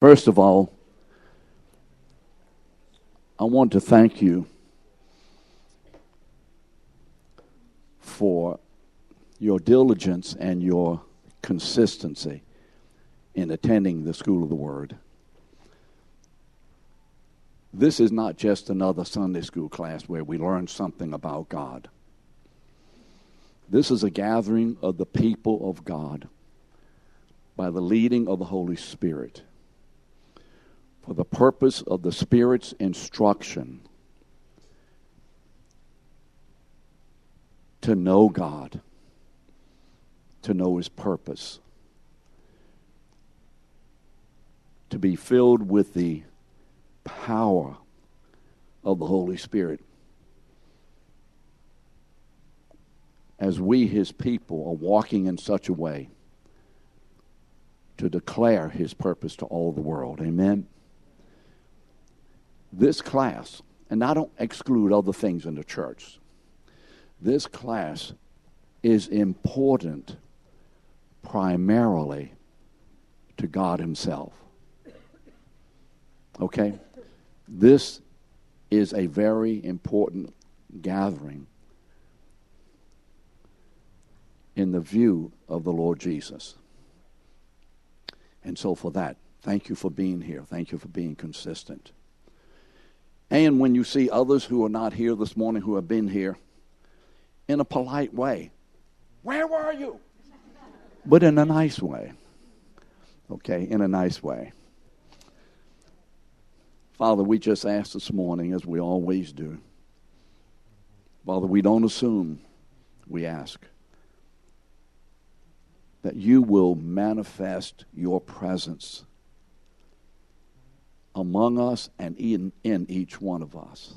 First of all, I want to thank you for your diligence and your consistency in attending the School of the Word. This is not just another Sunday school class where we learn something about God. This is a gathering of the people of God by the leading of the Holy Spirit for the purpose of the Spirit's instruction to know God, to know His purpose, to be filled with the power of the Holy Spirit. As we, His people, are walking in such a way to declare His purpose to all the world. Amen this class, and I don't exclude other things in the church, this class is important primarily to God Himself. Okay? This is a very important gathering in the view of the Lord Jesus. And so, for that, thank you for being here. Thank you for being consistent. And when you see others who are not here this morning who have been here, in a polite way, where were you? But in a nice way. Okay, in a nice way. Father, we just ask this morning, as we always do. Father, we don't assume, we ask that you will manifest your presence among us and in, in each one of us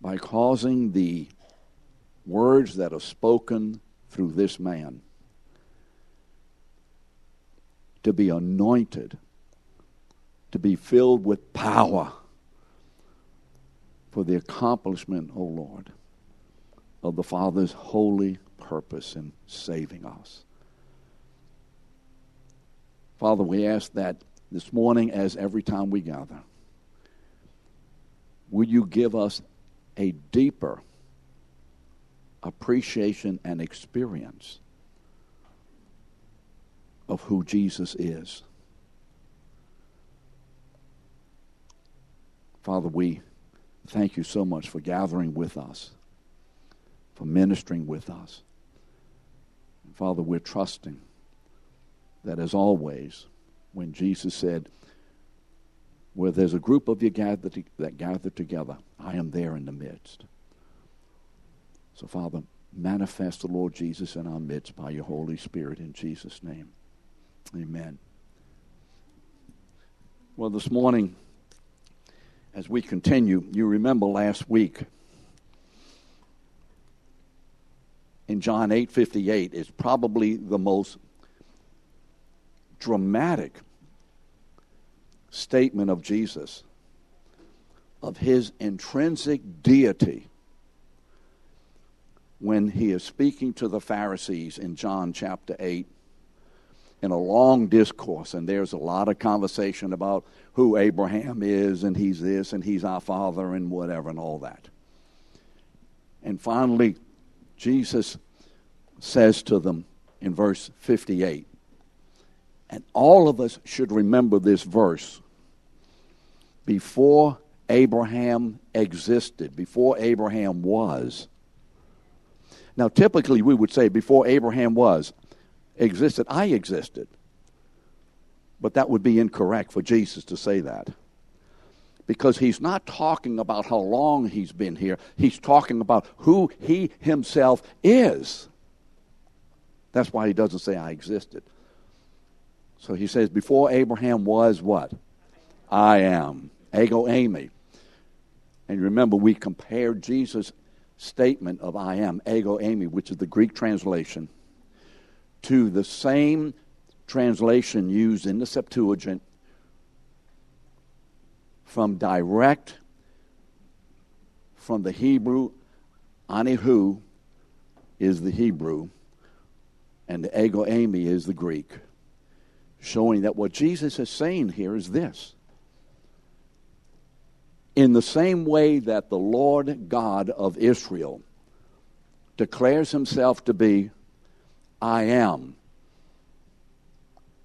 by causing the words that are spoken through this man to be anointed, to be filled with power for the accomplishment, O oh Lord, of the Father's holy purpose in saving us. Father, we ask that this morning, as every time we gather, will you give us a deeper appreciation and experience of who Jesus is? Father, we thank you so much for gathering with us, for ministering with us. And Father, we're trusting that as always, when Jesus said, Where there's a group of you gathered to, that gather together, I am there in the midst. So, Father, manifest the Lord Jesus in our midst by your Holy Spirit in Jesus' name. Amen. Well, this morning, as we continue, you remember last week in John 8:58 is probably the most dramatic statement of Jesus, of his intrinsic deity, when he is speaking to the Pharisees in John chapter 8 in a long discourse, and there's a lot of conversation about who Abraham is, and he's this, and he's our father, and whatever, and all that. And finally, Jesus says to them in verse 58, and all of us should remember this verse before Abraham existed, before Abraham was. Now, typically we would say before Abraham was, existed, I existed. But that would be incorrect for Jesus to say that. Because he's not talking about how long he's been here, he's talking about who he himself is. That's why he doesn't say I existed. So he says, before Abraham was what? I am. Ego eimi. And remember, we compared Jesus' statement of I am, ego eimi, which is the Greek translation, to the same translation used in the Septuagint from direct from the Hebrew, anihu is the Hebrew, and the ego eimi is the Greek showing that what Jesus is saying here is this. In the same way that the Lord God of Israel declares himself to be, I am,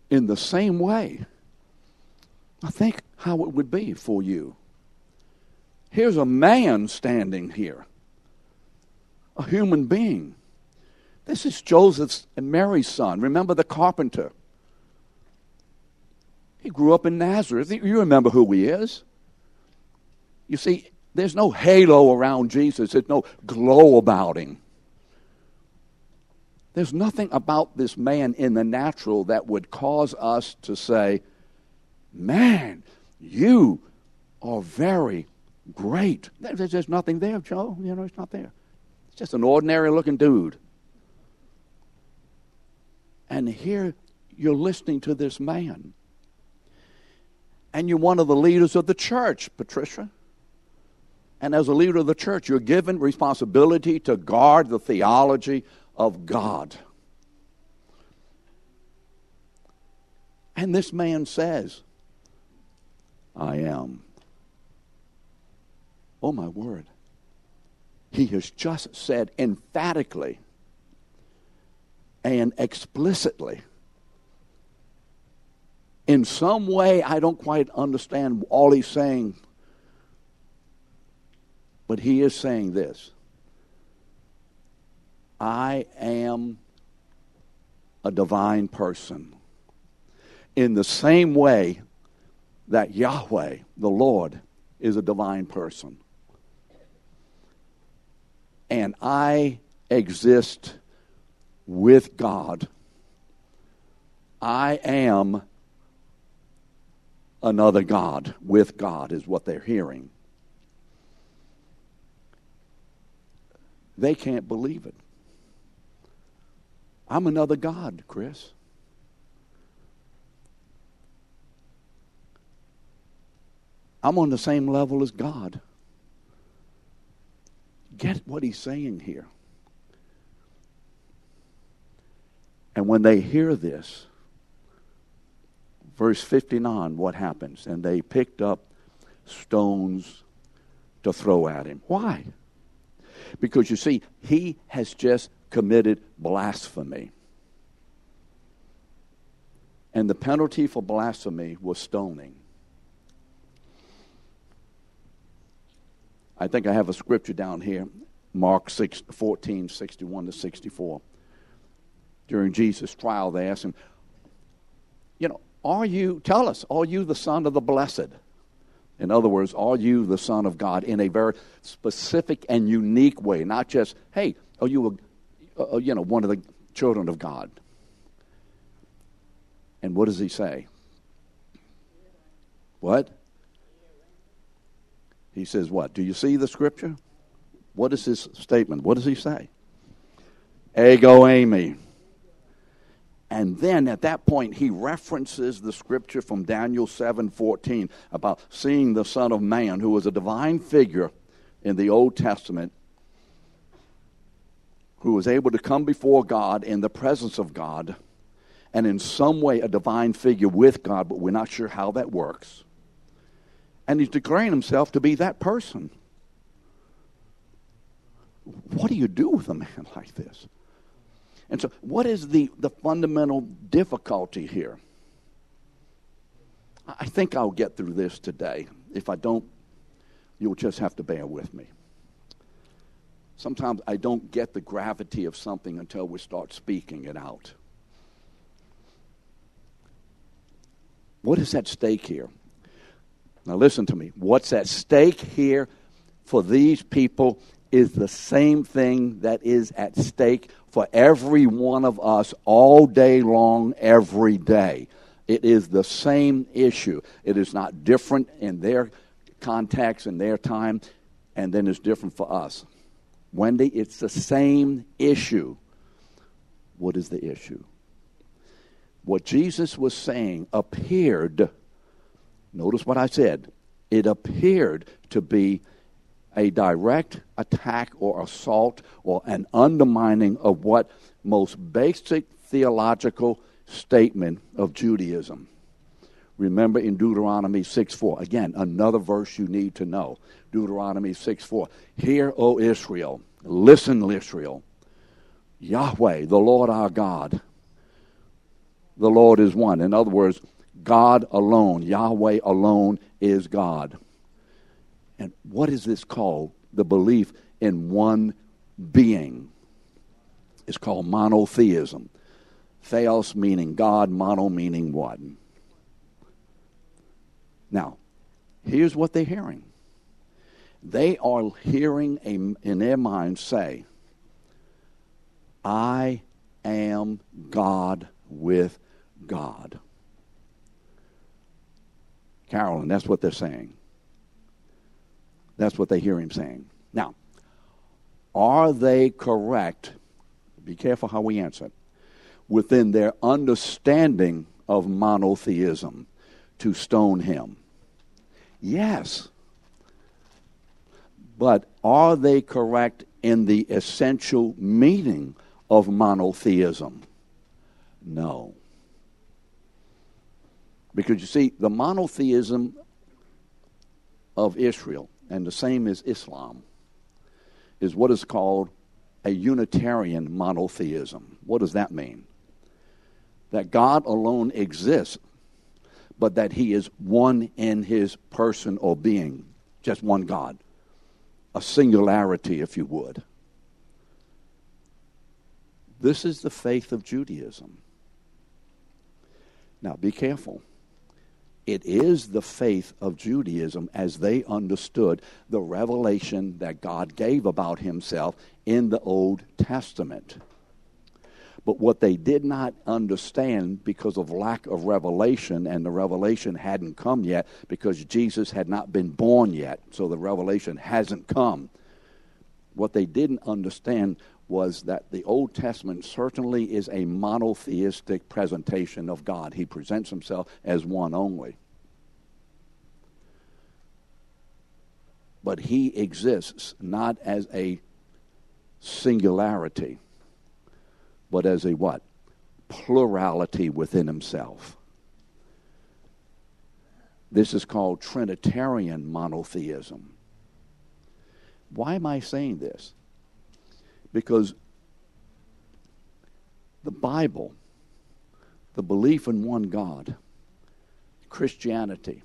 in the same way, I think how it would be for you. Here's a man standing here, a human being. This is Joseph's and Mary's son. Remember the carpenter. He grew up in Nazareth. You remember who he is. You see, there's no halo around Jesus, there's no glow about him. There's nothing about this man in the natural that would cause us to say, Man, you are very great. There's just nothing there, Joe. You know, it's not there. It's just an ordinary looking dude. And here you're listening to this man. And you're one of the leaders of the church, Patricia. And as a leader of the church, you're given responsibility to guard the theology of God. And this man says, I am. Oh, my word. He has just said emphatically and explicitly. In some way, I don't quite understand all he's saying, but he is saying this I am a divine person. In the same way that Yahweh, the Lord, is a divine person. And I exist with God. I am another God with God, is what they're hearing. They can't believe it. I'm another God, Chris. I'm on the same level as God. Get what he's saying here. And when they hear this, verse 59, what happens? And they picked up stones to throw at him. Why? Because you see, he has just committed blasphemy. And the penalty for blasphemy was stoning. I think I have a scripture down here, Mark 6, 14, 61 to 64 during Jesus' trial, they asked him, You know, are you, tell us, are you the Son of the Blessed? In other words, are you the Son of God in a very specific and unique way? Not just, hey, are you, a, uh, you know, one of the children of God? And what does he say? What? He says, what? Do you see the scripture? What is his statement? What does he say? Ego eimi. And then at that point, he references the scripture from Daniel 7:14 about seeing the Son of Man, who was a divine figure in the Old Testament, who was able to come before God in the presence of God, and in some way a divine figure with God, but we're not sure how that works. And he's declaring himself to be that person. What do you do with a man like this? And so, what is the, the fundamental difficulty here? I think I'll get through this today. If I don't, you'll just have to bear with me. Sometimes I don't get the gravity of something until we start speaking it out. What is at stake here? Now, listen to me. What's at stake here for these people is the same thing that is at stake for every one of us all day long, every day. It is the same issue. It is not different in their context and their time, and then it's different for us. Wendy, it's the same issue. What is the issue? What Jesus was saying appeared, notice what I said, it appeared to be a direct attack or assault or an undermining of what most basic theological statement of Judaism. Remember in Deuteronomy 6 4. Again, another verse you need to know. Deuteronomy 6 4. Hear, O Israel. Listen, Israel. Yahweh, the Lord our God. The Lord is one. In other words, God alone, Yahweh alone is God. And what is this called? The belief in one being. It's called monotheism. Theos meaning God, mono meaning one. Now, here's what they're hearing. They are hearing a, in their mind say, I am God with God. Carolyn, that's what they're saying. That's what they hear him saying. Now, are they correct? Be careful how we answer it. Within their understanding of monotheism to stone him. Yes. But are they correct in the essential meaning of monotheism? No. Because you see, the monotheism of Israel, and the same as Islam, is what is called a Unitarian monotheism. What does that mean? That God alone exists, but that He is one in His person or being, just one God. A singularity, if you would. This is the faith of Judaism. Now, be careful. It is the faith of Judaism as they understood the revelation that God gave about himself in the Old Testament. But what they did not understand because of lack of revelation, and the revelation hadn't come yet because Jesus had not been born yet, so the revelation hasn't come. What they didn't understand was that the Old Testament certainly is a monotheistic presentation of God. He presents himself as one only. But he exists not as a singularity, but as a what? Plurality within himself. This is called Trinitarian monotheism. Why am I saying this? Because the Bible, the belief in one God, Christianity,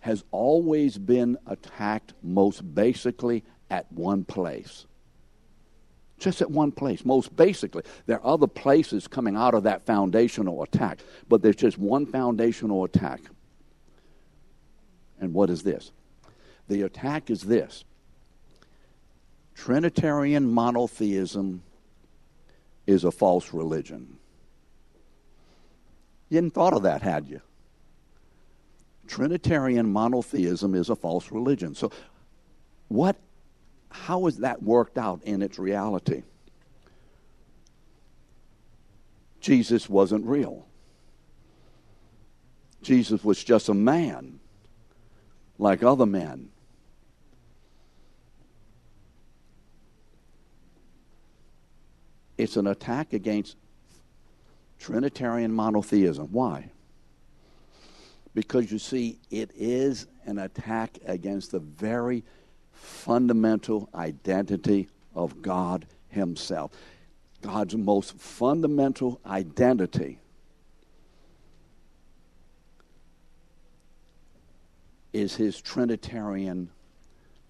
has always been attacked most basically at one place. Just at one place, most basically. There are other places coming out of that foundational attack, but there's just one foundational attack. And what is this? The attack is this Trinitarian monotheism is a false religion. You hadn't thought of that, had you? Trinitarian monotheism is a false religion. So, what, how is that worked out in its reality? Jesus wasn't real. Jesus was just a man like other men. It's an attack against Trinitarian monotheism. Why? Because you see, it is an attack against the very fundamental identity of God Himself. God's most fundamental identity is His Trinitarian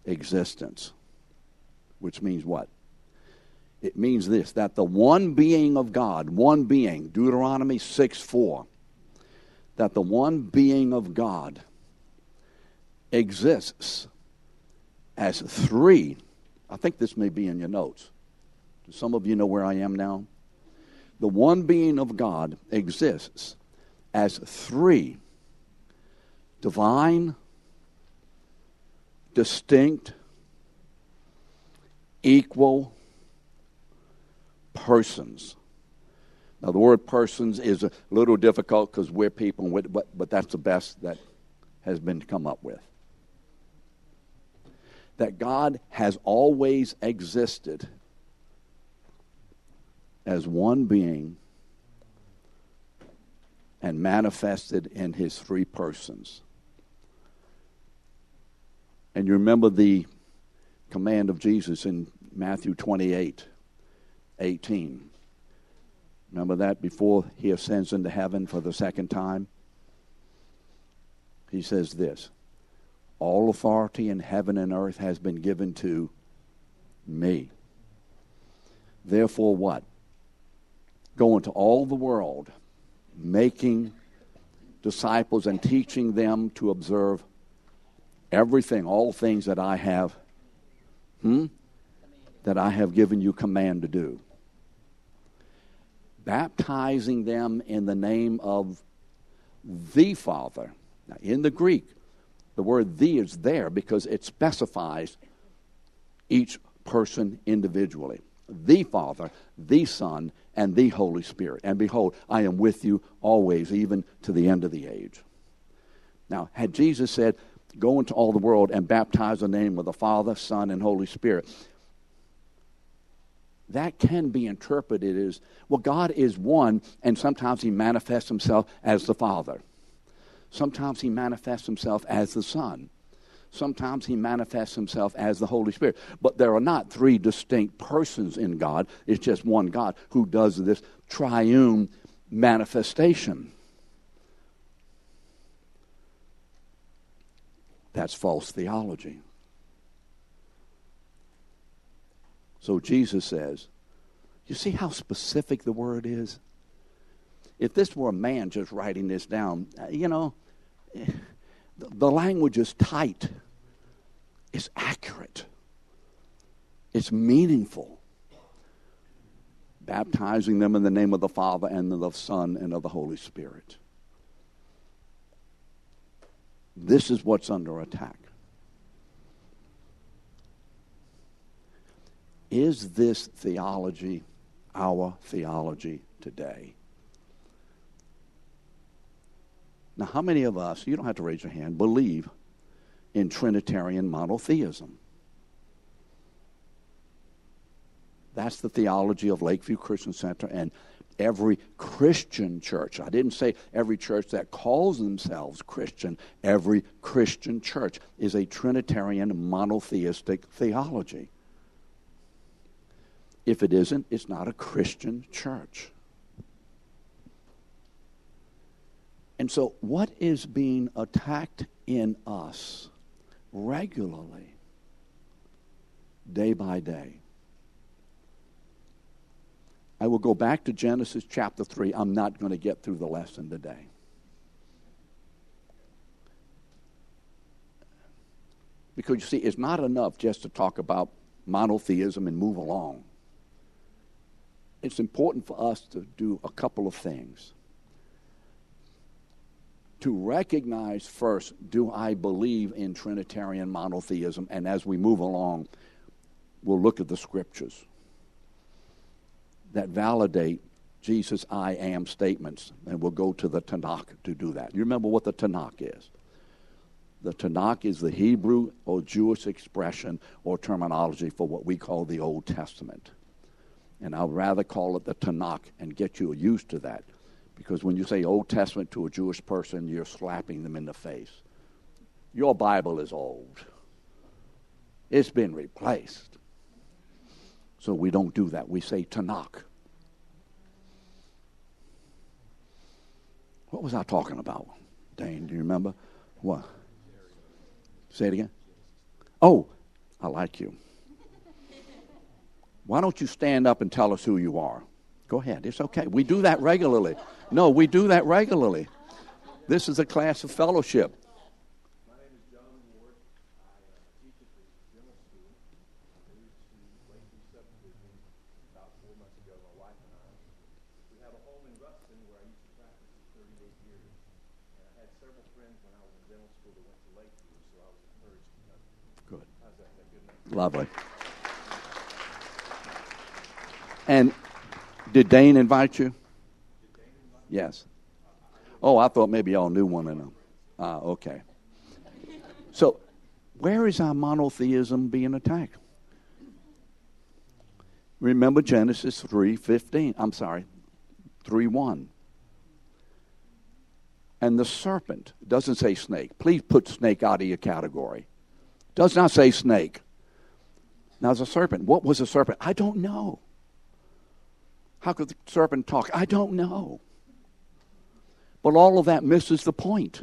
existence, which means what? It means this that the one being of God, one being, Deuteronomy 6 4, that the one being of God exists as three. I think this may be in your notes. Do some of you know where I am now? The one being of God exists as three divine, distinct, equal, persons. Now, the word persons is a little difficult because we're people, but, but that's the best that has been come up with. That God has always existed as one being and manifested in his three persons. And you remember the command of Jesus in Matthew 28 18. Remember that before he ascends into heaven for the second time? He says this All authority in heaven and earth has been given to me. Therefore, what? Go into all the world, making disciples and teaching them to observe everything, all things that I have, hmm? That I have given you command to do. Baptizing them in the name of the Father. Now, in the Greek, the word the is there because it specifies each person individually. The Father, the Son, and the Holy Spirit. And behold, I am with you always, even to the end of the age. Now, had Jesus said, Go into all the world and baptize the name of the Father, Son, and Holy Spirit, that can be interpreted as well, God is one, and sometimes He manifests Himself as the Father. Sometimes He manifests Himself as the Son. Sometimes He manifests Himself as the Holy Spirit. But there are not three distinct persons in God, it's just one God who does this triune manifestation. That's false theology. So Jesus says, You see how specific the word is? If this were a man just writing this down, uh, you know, the language is tight, it's accurate, it's meaningful. Baptizing them in the name of the Father and of the Son and of the Holy Spirit. This is what's under attack. Is this theology our theology today? Now, how many of us, you don't have to raise your hand, believe in Trinitarian monotheism? That's the theology of Lakeview Christian Center and every Christian church. I didn't say every church that calls themselves Christian. Every Christian church is a Trinitarian monotheistic theology. If it isn't, it's not a Christian church. And so, what is being attacked in us regularly, day by day? I will go back to Genesis chapter 3. I'm not going to get through the lesson today. Because you see, it's not enough just to talk about monotheism and move along. It's important for us to do a couple of things. To recognize first, do I believe in Trinitarian monotheism? And as we move along, we'll look at the scriptures that validate Jesus' I am statements. And we'll go to the Tanakh to do that. You remember what the Tanakh is? The Tanakh is the Hebrew or Jewish expression or terminology for what we call the Old Testament. And I'd rather call it the Tanakh and get you used to that. Because when you say Old Testament to a Jewish person, you're slapping them in the face. Your Bible is old, it's been replaced. So we don't do that. We say Tanakh. What was I talking about? Dane, do you remember? What? Say it again. Oh, I like you. Why don't you stand up and tell us who you are? Go ahead. It's okay. We do that regularly. No, we do that regularly. This is a class of fellowship. Lovely. And did Dane invite you? Yes. Oh, I thought maybe y'all knew one of them. Ah, okay. So, where is our monotheism being attacked? Remember Genesis 3:15. I'm sorry, 3:1. And the serpent doesn't say snake. Please put snake out of your category. Does not say snake. Now, the serpent. What was a serpent? I don't know. How could the serpent talk? I don't know. But all of that misses the point.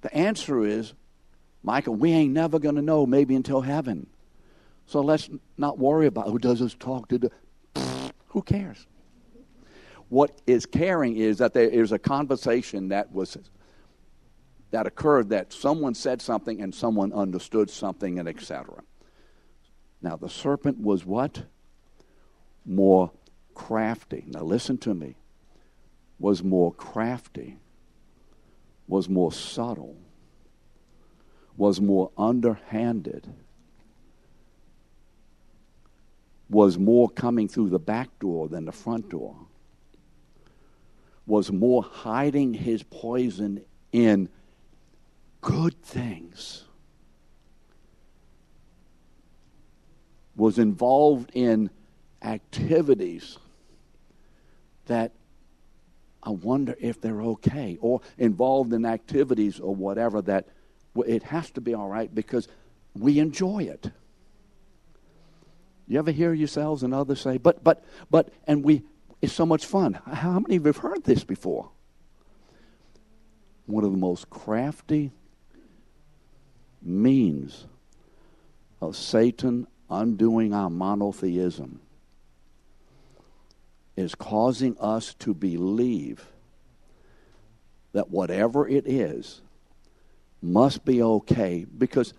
The answer is, Michael, we ain't never going to know maybe until heaven. So let's not worry about who does this talk to the. Who cares? What is caring is that there is a conversation that was that occurred that someone said something and someone understood something and etc. Now the serpent was what? More crafty. Now listen to me. Was more crafty. Was more subtle. Was more underhanded was more coming through the back door than the front door, was more hiding his poison in good things, was involved in activities that I wonder if they're okay, or involved in activities or whatever that it has to be all right because we enjoy it. You ever hear yourselves and others say, but, but, but, and we, it's so much fun. How many of you have heard this before? One of the most crafty means of Satan undoing our monotheism is causing us to believe that whatever it is must be okay because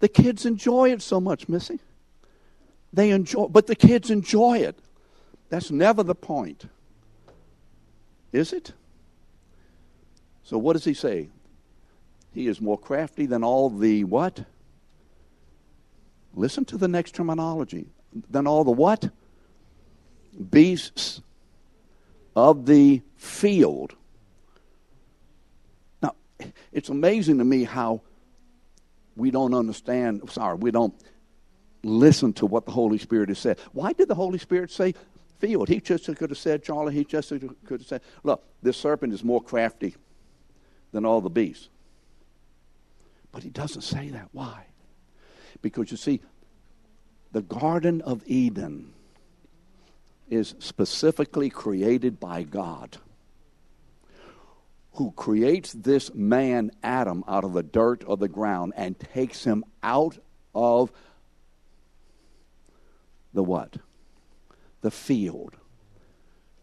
the kids enjoy it so much, Missy. They enjoy, but the kids enjoy it. That's never the point. Is it? So what does he say? He is more crafty than all the what? Listen to the next terminology. Than all the what? Beasts of the field. Now, it's amazing to me how we don't understand, sorry, we don't listen to what the Holy Spirit has said. Why did the Holy Spirit say field? He just could have said, Charlie, he just could have said, look, this serpent is more crafty than all the beasts. But he doesn't say that. Why? Because you see, the Garden of Eden is specifically created by God, who creates this man, Adam, out of the dirt of the ground and takes him out of the what? The field.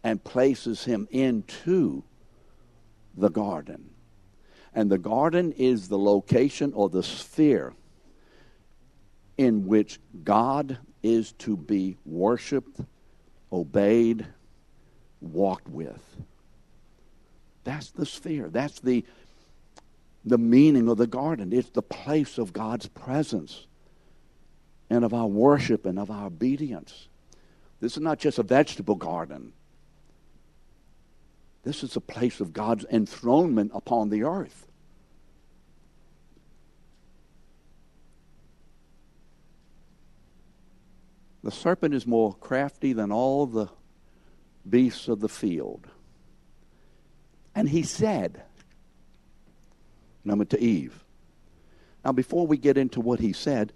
And places him into the garden. And the garden is the location or the sphere in which God is to be worshiped, obeyed, walked with. That's the sphere. That's the, the meaning of the garden. It's the place of God's presence and of our worship and of our obedience. This is not just a vegetable garden. This is a place of God's enthronement upon the earth. The serpent is more crafty than all the beasts of the field. And he said, number to Eve. Now, before we get into what he said,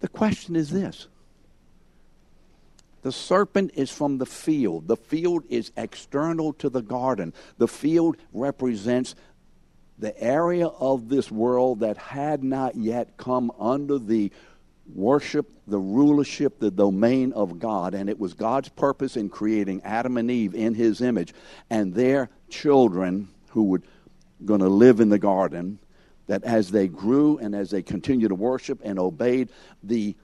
the question is this the serpent is from the field. The field is external to the garden. The field represents the area of this world that had not yet come under the worship, the rulership, the domain of God. And it was God's purpose in creating Adam and Eve in his image and their children who were going to live in the garden that as they grew and as they continued to worship and obeyed, the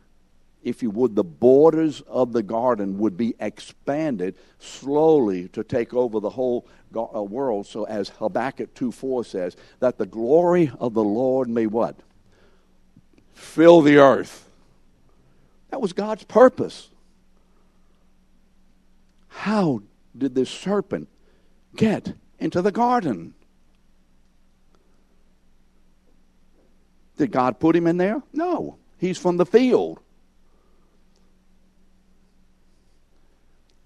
if you would, the borders of the garden would be expanded slowly to take over the whole uh, world. So, as Habakkuk 2 4 says, that the glory of the Lord may what? Fill the earth. That was God's purpose. How did this serpent get into the garden? Did God put him in there? No. He's from the field.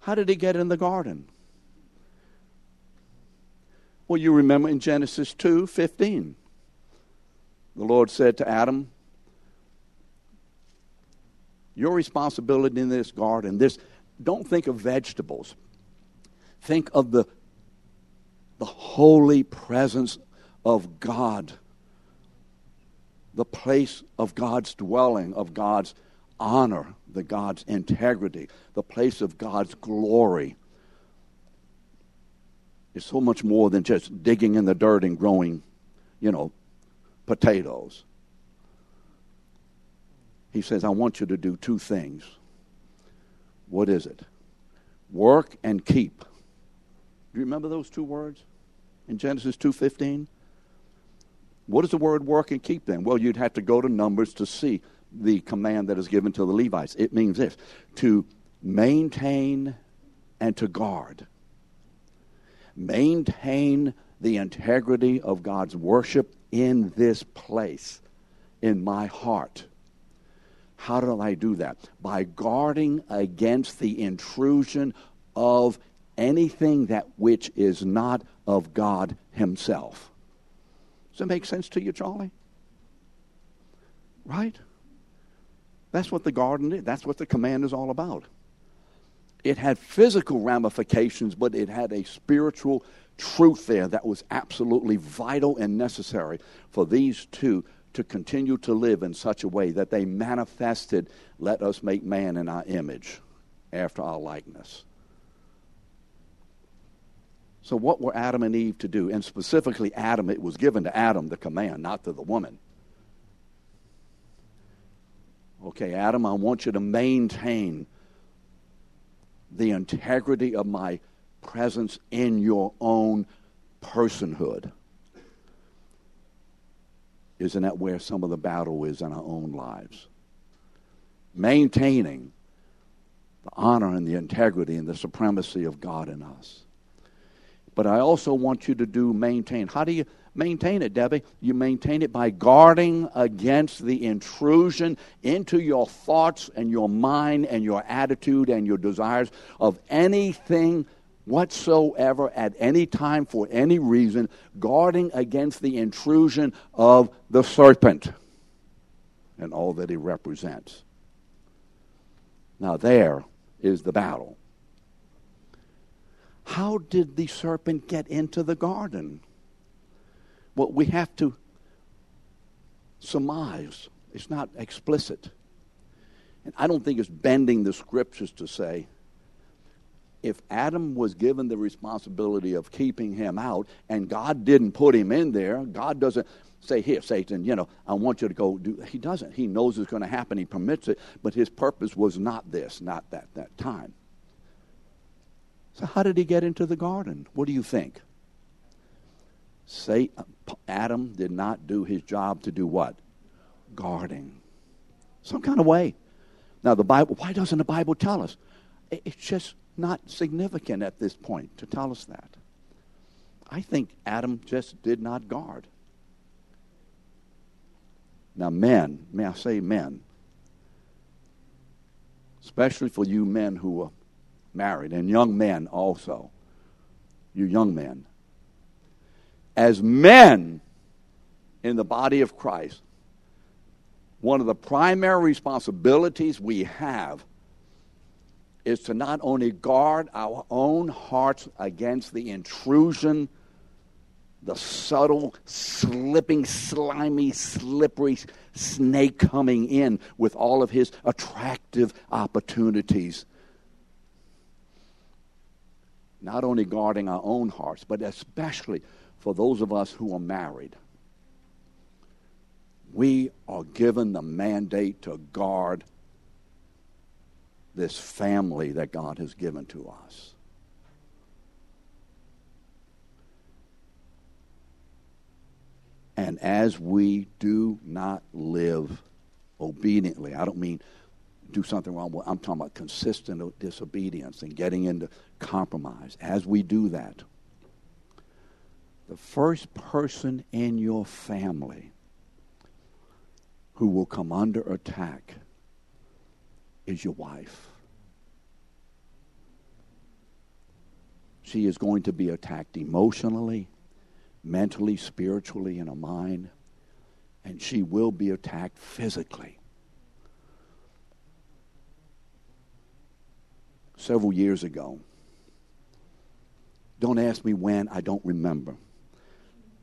How did he get in the garden? Well, you remember in Genesis 2 15, the Lord said to Adam, Your responsibility in this garden, this, don't think of vegetables. Think of the, the holy presence of God, the place of God's dwelling, of God's honor, the God's integrity, the place of God's glory. It's so much more than just digging in the dirt and growing, you know, potatoes. He says, I want you to do two things. What is it? Work and keep. Do you remember those two words in Genesis 2:15? What does the word work and keep then? Well, you'd have to go to Numbers to see the command that is given to the Levites. It means this to maintain and to guard. Maintain the integrity of God's worship in this place, in my heart. How do I do that? By guarding against the intrusion of anything that which is not of God Himself. Does that make sense to you, Charlie? Right? That's what the garden is. That's what the command is all about. It had physical ramifications, but it had a spiritual truth there that was absolutely vital and necessary for these two to continue to live in such a way that they manifested, let us make man in our image, after our likeness. So, what were Adam and Eve to do? And specifically, Adam, it was given to Adam the command, not to the woman. Okay, Adam, I want you to maintain the integrity of my presence in your own personhood. Isn't that where some of the battle is in our own lives? Maintaining the honor and the integrity and the supremacy of God in us. But I also want you to do maintain. How do you maintain it, Debbie? You maintain it by guarding against the intrusion into your thoughts and your mind and your attitude and your desires of anything whatsoever at any time for any reason, guarding against the intrusion of the serpent and all that he represents. Now, there is the battle. How did the serpent get into the garden? Well, we have to surmise. It's not explicit. And I don't think it's bending the scriptures to say if Adam was given the responsibility of keeping him out and God didn't put him in there, God doesn't say, Here, Satan, you know, I want you to go do. He doesn't. He knows it's going to happen. He permits it, but his purpose was not this, not that, that time. So, how did he get into the garden? What do you think? Say, Adam did not do his job to do what? Guarding. Some kind of way. Now, the Bible, why doesn't the Bible tell us? It's just not significant at this point to tell us that. I think Adam just did not guard. Now, men, may I say men, especially for you men who are married, and young men also, you young men, as men in the body of Christ, one of the primary responsibilities we have is to not only guard our own hearts against the intrusion, the subtle, slipping, slimy, slippery snake coming in with all of his attractive opportunities not only guarding our own hearts, but especially for those of us who are married. We are given the mandate to guard this family that God has given to us. And as we do not live obediently, I don't mean do something wrong. I'm talking about consistent disobedience and getting into compromise. As we do that, the first person in your family who will come under attack is your wife. She is going to be attacked emotionally. mentally, spiritually, in her mind, and she will be attacked physically. Several years ago, don't ask me when, I don't remember.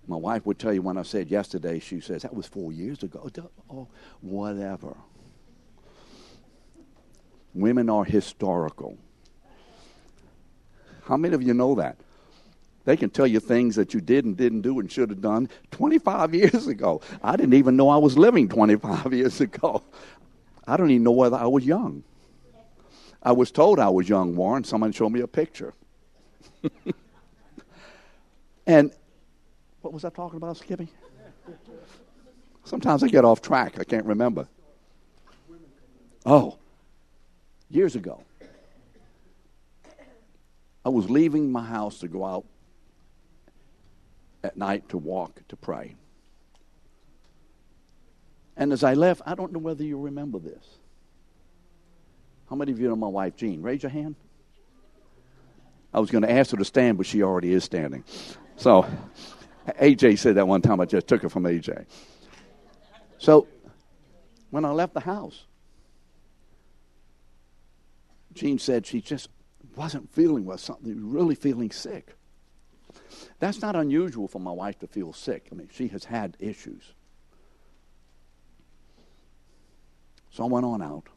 My wife would tell you when I said yesterday, she says, that was four years ago. Oh, whatever. Women are historical. How many of you know that? They can tell you things that you did and didn't do and should have done 25 years ago. I didn't even know I was living 25 years ago. I don't even know whether I was young. I was told I was young, Warren. Someone showed me a picture. and what was I talking about, Skippy? Sometimes I get off track. I can't remember. Oh, years ago. I was leaving my house to go out at night to walk to pray. And as I left, I don't know whether you remember this. How many of you know my wife, Jean? Raise your hand. I was going to ask her to stand, but she already is standing. So, AJ said that one time. I just took it from AJ. So, when I left the house, Jean said she just wasn't feeling well, something really feeling sick. That's not unusual for my wife to feel sick. I mean, she has had issues. So I went on out.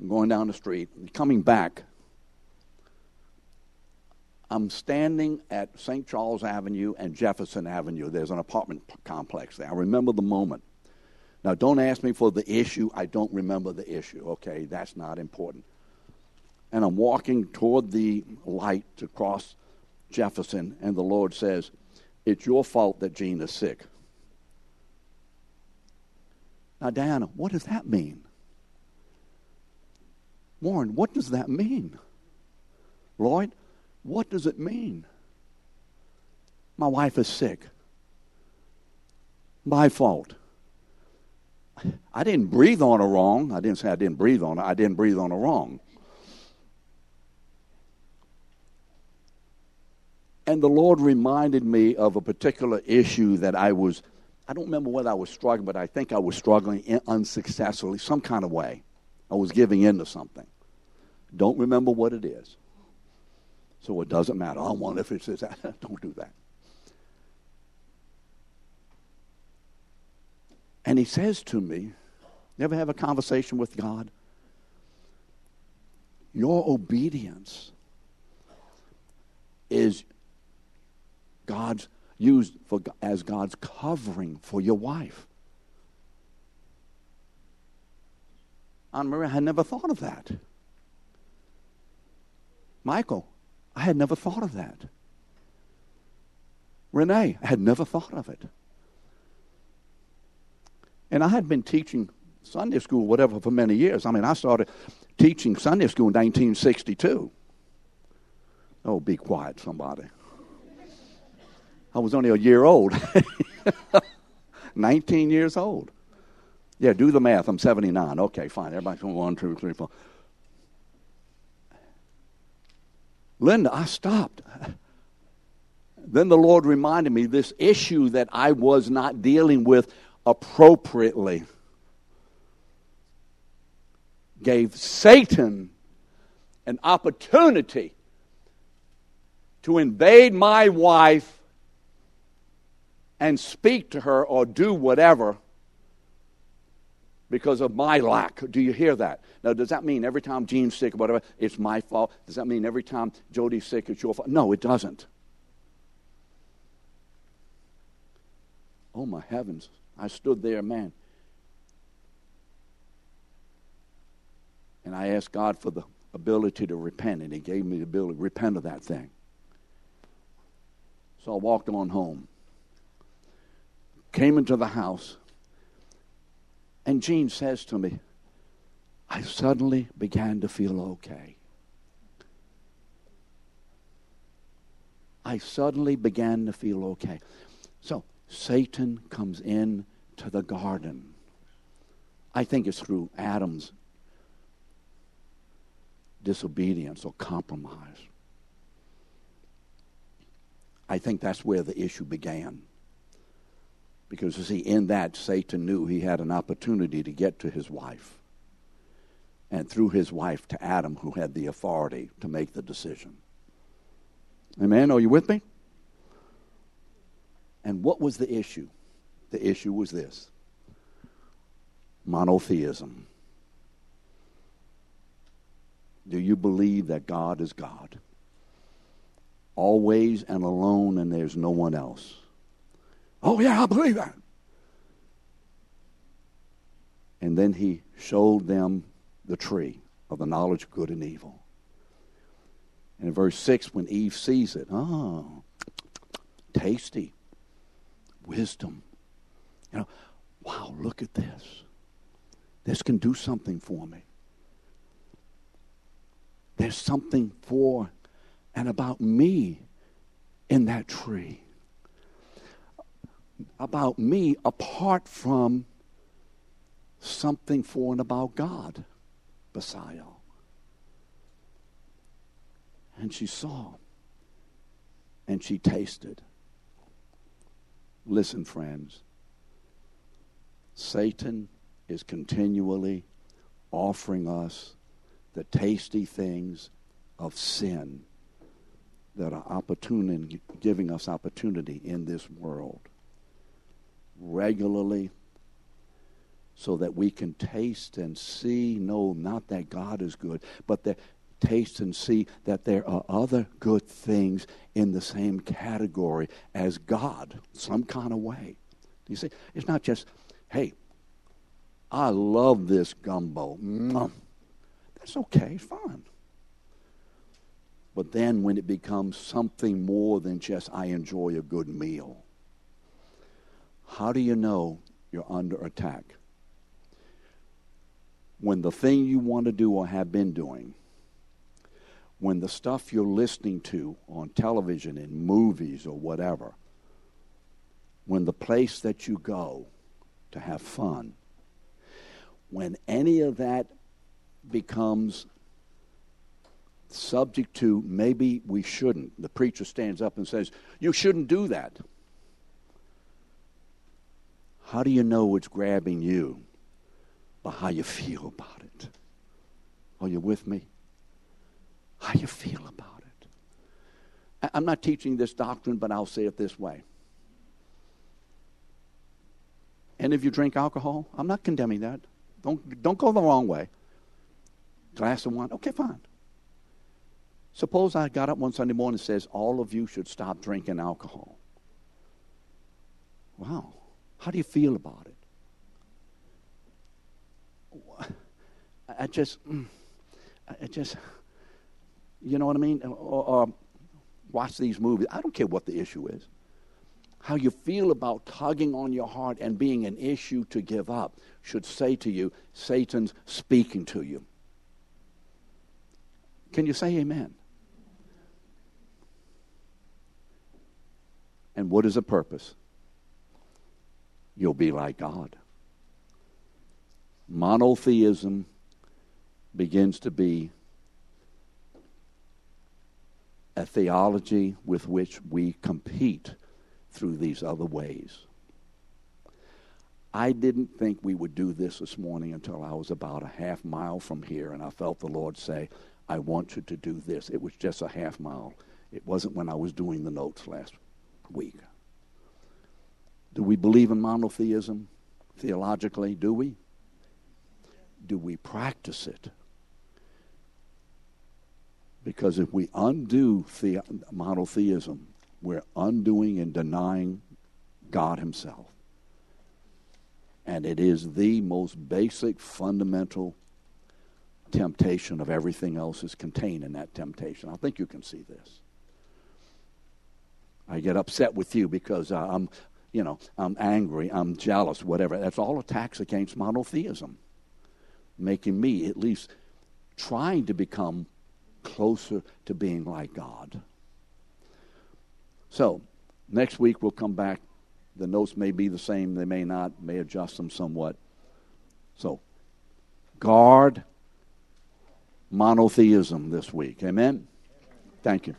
I'm going down the street. Coming back, I'm standing at St. Charles Avenue and Jefferson Avenue. There's an apartment complex there. I remember the moment. Now, don't ask me for the issue. I don't remember the issue. Okay, that's not important. And I'm walking toward the light to cross Jefferson, and the Lord says, It's your fault that Jean is sick. Now, Diana, what does that mean? Warren, what does that mean? Lloyd, what does it mean? My wife is sick. My fault. I didn't breathe on her wrong. I didn't say I didn't breathe on her. I didn't breathe on her wrong. And the Lord reminded me of a particular issue that I was, I don't remember whether I was struggling, but I think I was struggling unsuccessfully, some kind of way. I was giving in to something. Don't remember what it is. So it doesn't matter. I wonder if it says that. don't do that. And he says to me, you ever have a conversation with God? Your obedience is God's used for, as God's covering for your wife. Anna Maria, I had never thought of that. Michael, I had never thought of that. Renee, I had never thought of it. And I had been teaching Sunday school, whatever, for many years. I mean, I started teaching Sunday school in 1962. Oh, be quiet, somebody. I was only a year old. 19 years old. Yeah, do the math. I'm 79. Okay, fine. Everybody's going one, two, three, four. Linda, I stopped. Then the Lord reminded me this issue that I was not dealing with appropriately gave Satan an opportunity to invade my wife and speak to her or do whatever because of my lack. Do you hear that? Now, does that mean every time Jean's sick or whatever, it's my fault? Does that mean every time Jody's sick, it's your fault? No, it doesn't. Oh, my heavens. I stood there, man. And I asked God for the ability to repent, and He gave me the ability to repent of that thing. So I walked on home came into the house, and Jean says to me, I suddenly began to feel okay. I suddenly began to feel okay. So Satan comes in to the garden. I think it's through Adam's disobedience or compromise. I think that's where the issue began. Because, you see, in that, Satan knew he had an opportunity to get to his wife. And through his wife to Adam, who had the authority to make the decision. Amen? Are you with me? And what was the issue? The issue was this monotheism. Do you believe that God is God? Always and alone, and there's no one else. Oh, yeah, I believe that. And then he showed them the tree of the knowledge of good and evil. And in verse 6, when Eve sees it, oh, tasty, wisdom. You know, wow, look at this. This can do something for me. There's something for and about me in that tree. About me apart from something for and about God, Messiah. And she saw and she tasted. Listen, friends. Satan is continually offering us the tasty things of sin that are opportunity, giving us opportunity in this world regularly so that we can taste and see, no, not that God is good, but that taste and see that there are other good things in the same category as God, some kind of way. You see, it's not just, hey, I love this gumbo. That's okay, it's fine. But then when it becomes something more than just I enjoy a good meal, how do you know you're under attack? When the thing you want to do or have been doing, when the stuff you're listening to on television, in movies, or whatever, when the place that you go to have fun, when any of that becomes subject to maybe we shouldn't. The preacher stands up and says, You shouldn't do that. How do you know it's grabbing you? By how you feel about it. Are you with me? How you feel about it. I'm not teaching this doctrine, but I'll say it this way. And if you drink alcohol, I'm not condemning that. Don't, don't go the wrong way glass of wine. Okay, fine. Suppose I got up one Sunday morning and says, all of you should stop drinking alcohol. Wow. How do you feel about it? I just, mm, I just, you know what I mean? Or, or uh, um, watch these movies. I don't care what the issue is. How you feel about tugging on your heart and being an issue to give up should say to you, Satan's speaking to you. Can you say amen? And what is the purpose? You'll be like God. Monotheism begins to be a theology with which we compete through these other ways. I didn't think we would do this this morning until I was about a half mile from here, and I felt the Lord say, I want you to do this. It was just a half mile. It wasn't when I was doing the notes last week. Do we believe in monotheism theologically? Do we? Do we practice it? Because if we undo the- monotheism, we're undoing and denying God Himself. And it is the most basic, fundamental temptation of everything else is contained in that temptation. I think you can see this. I get upset with you because uh, I'm, you know, I'm angry, I'm jealous, whatever. That's all attacks against monotheism, making me at least trying to become closer to being like God. So, next week we'll come back. The notes may be the same, they may not, may adjust them somewhat. So, guard monotheism this week. Amen? Thank you.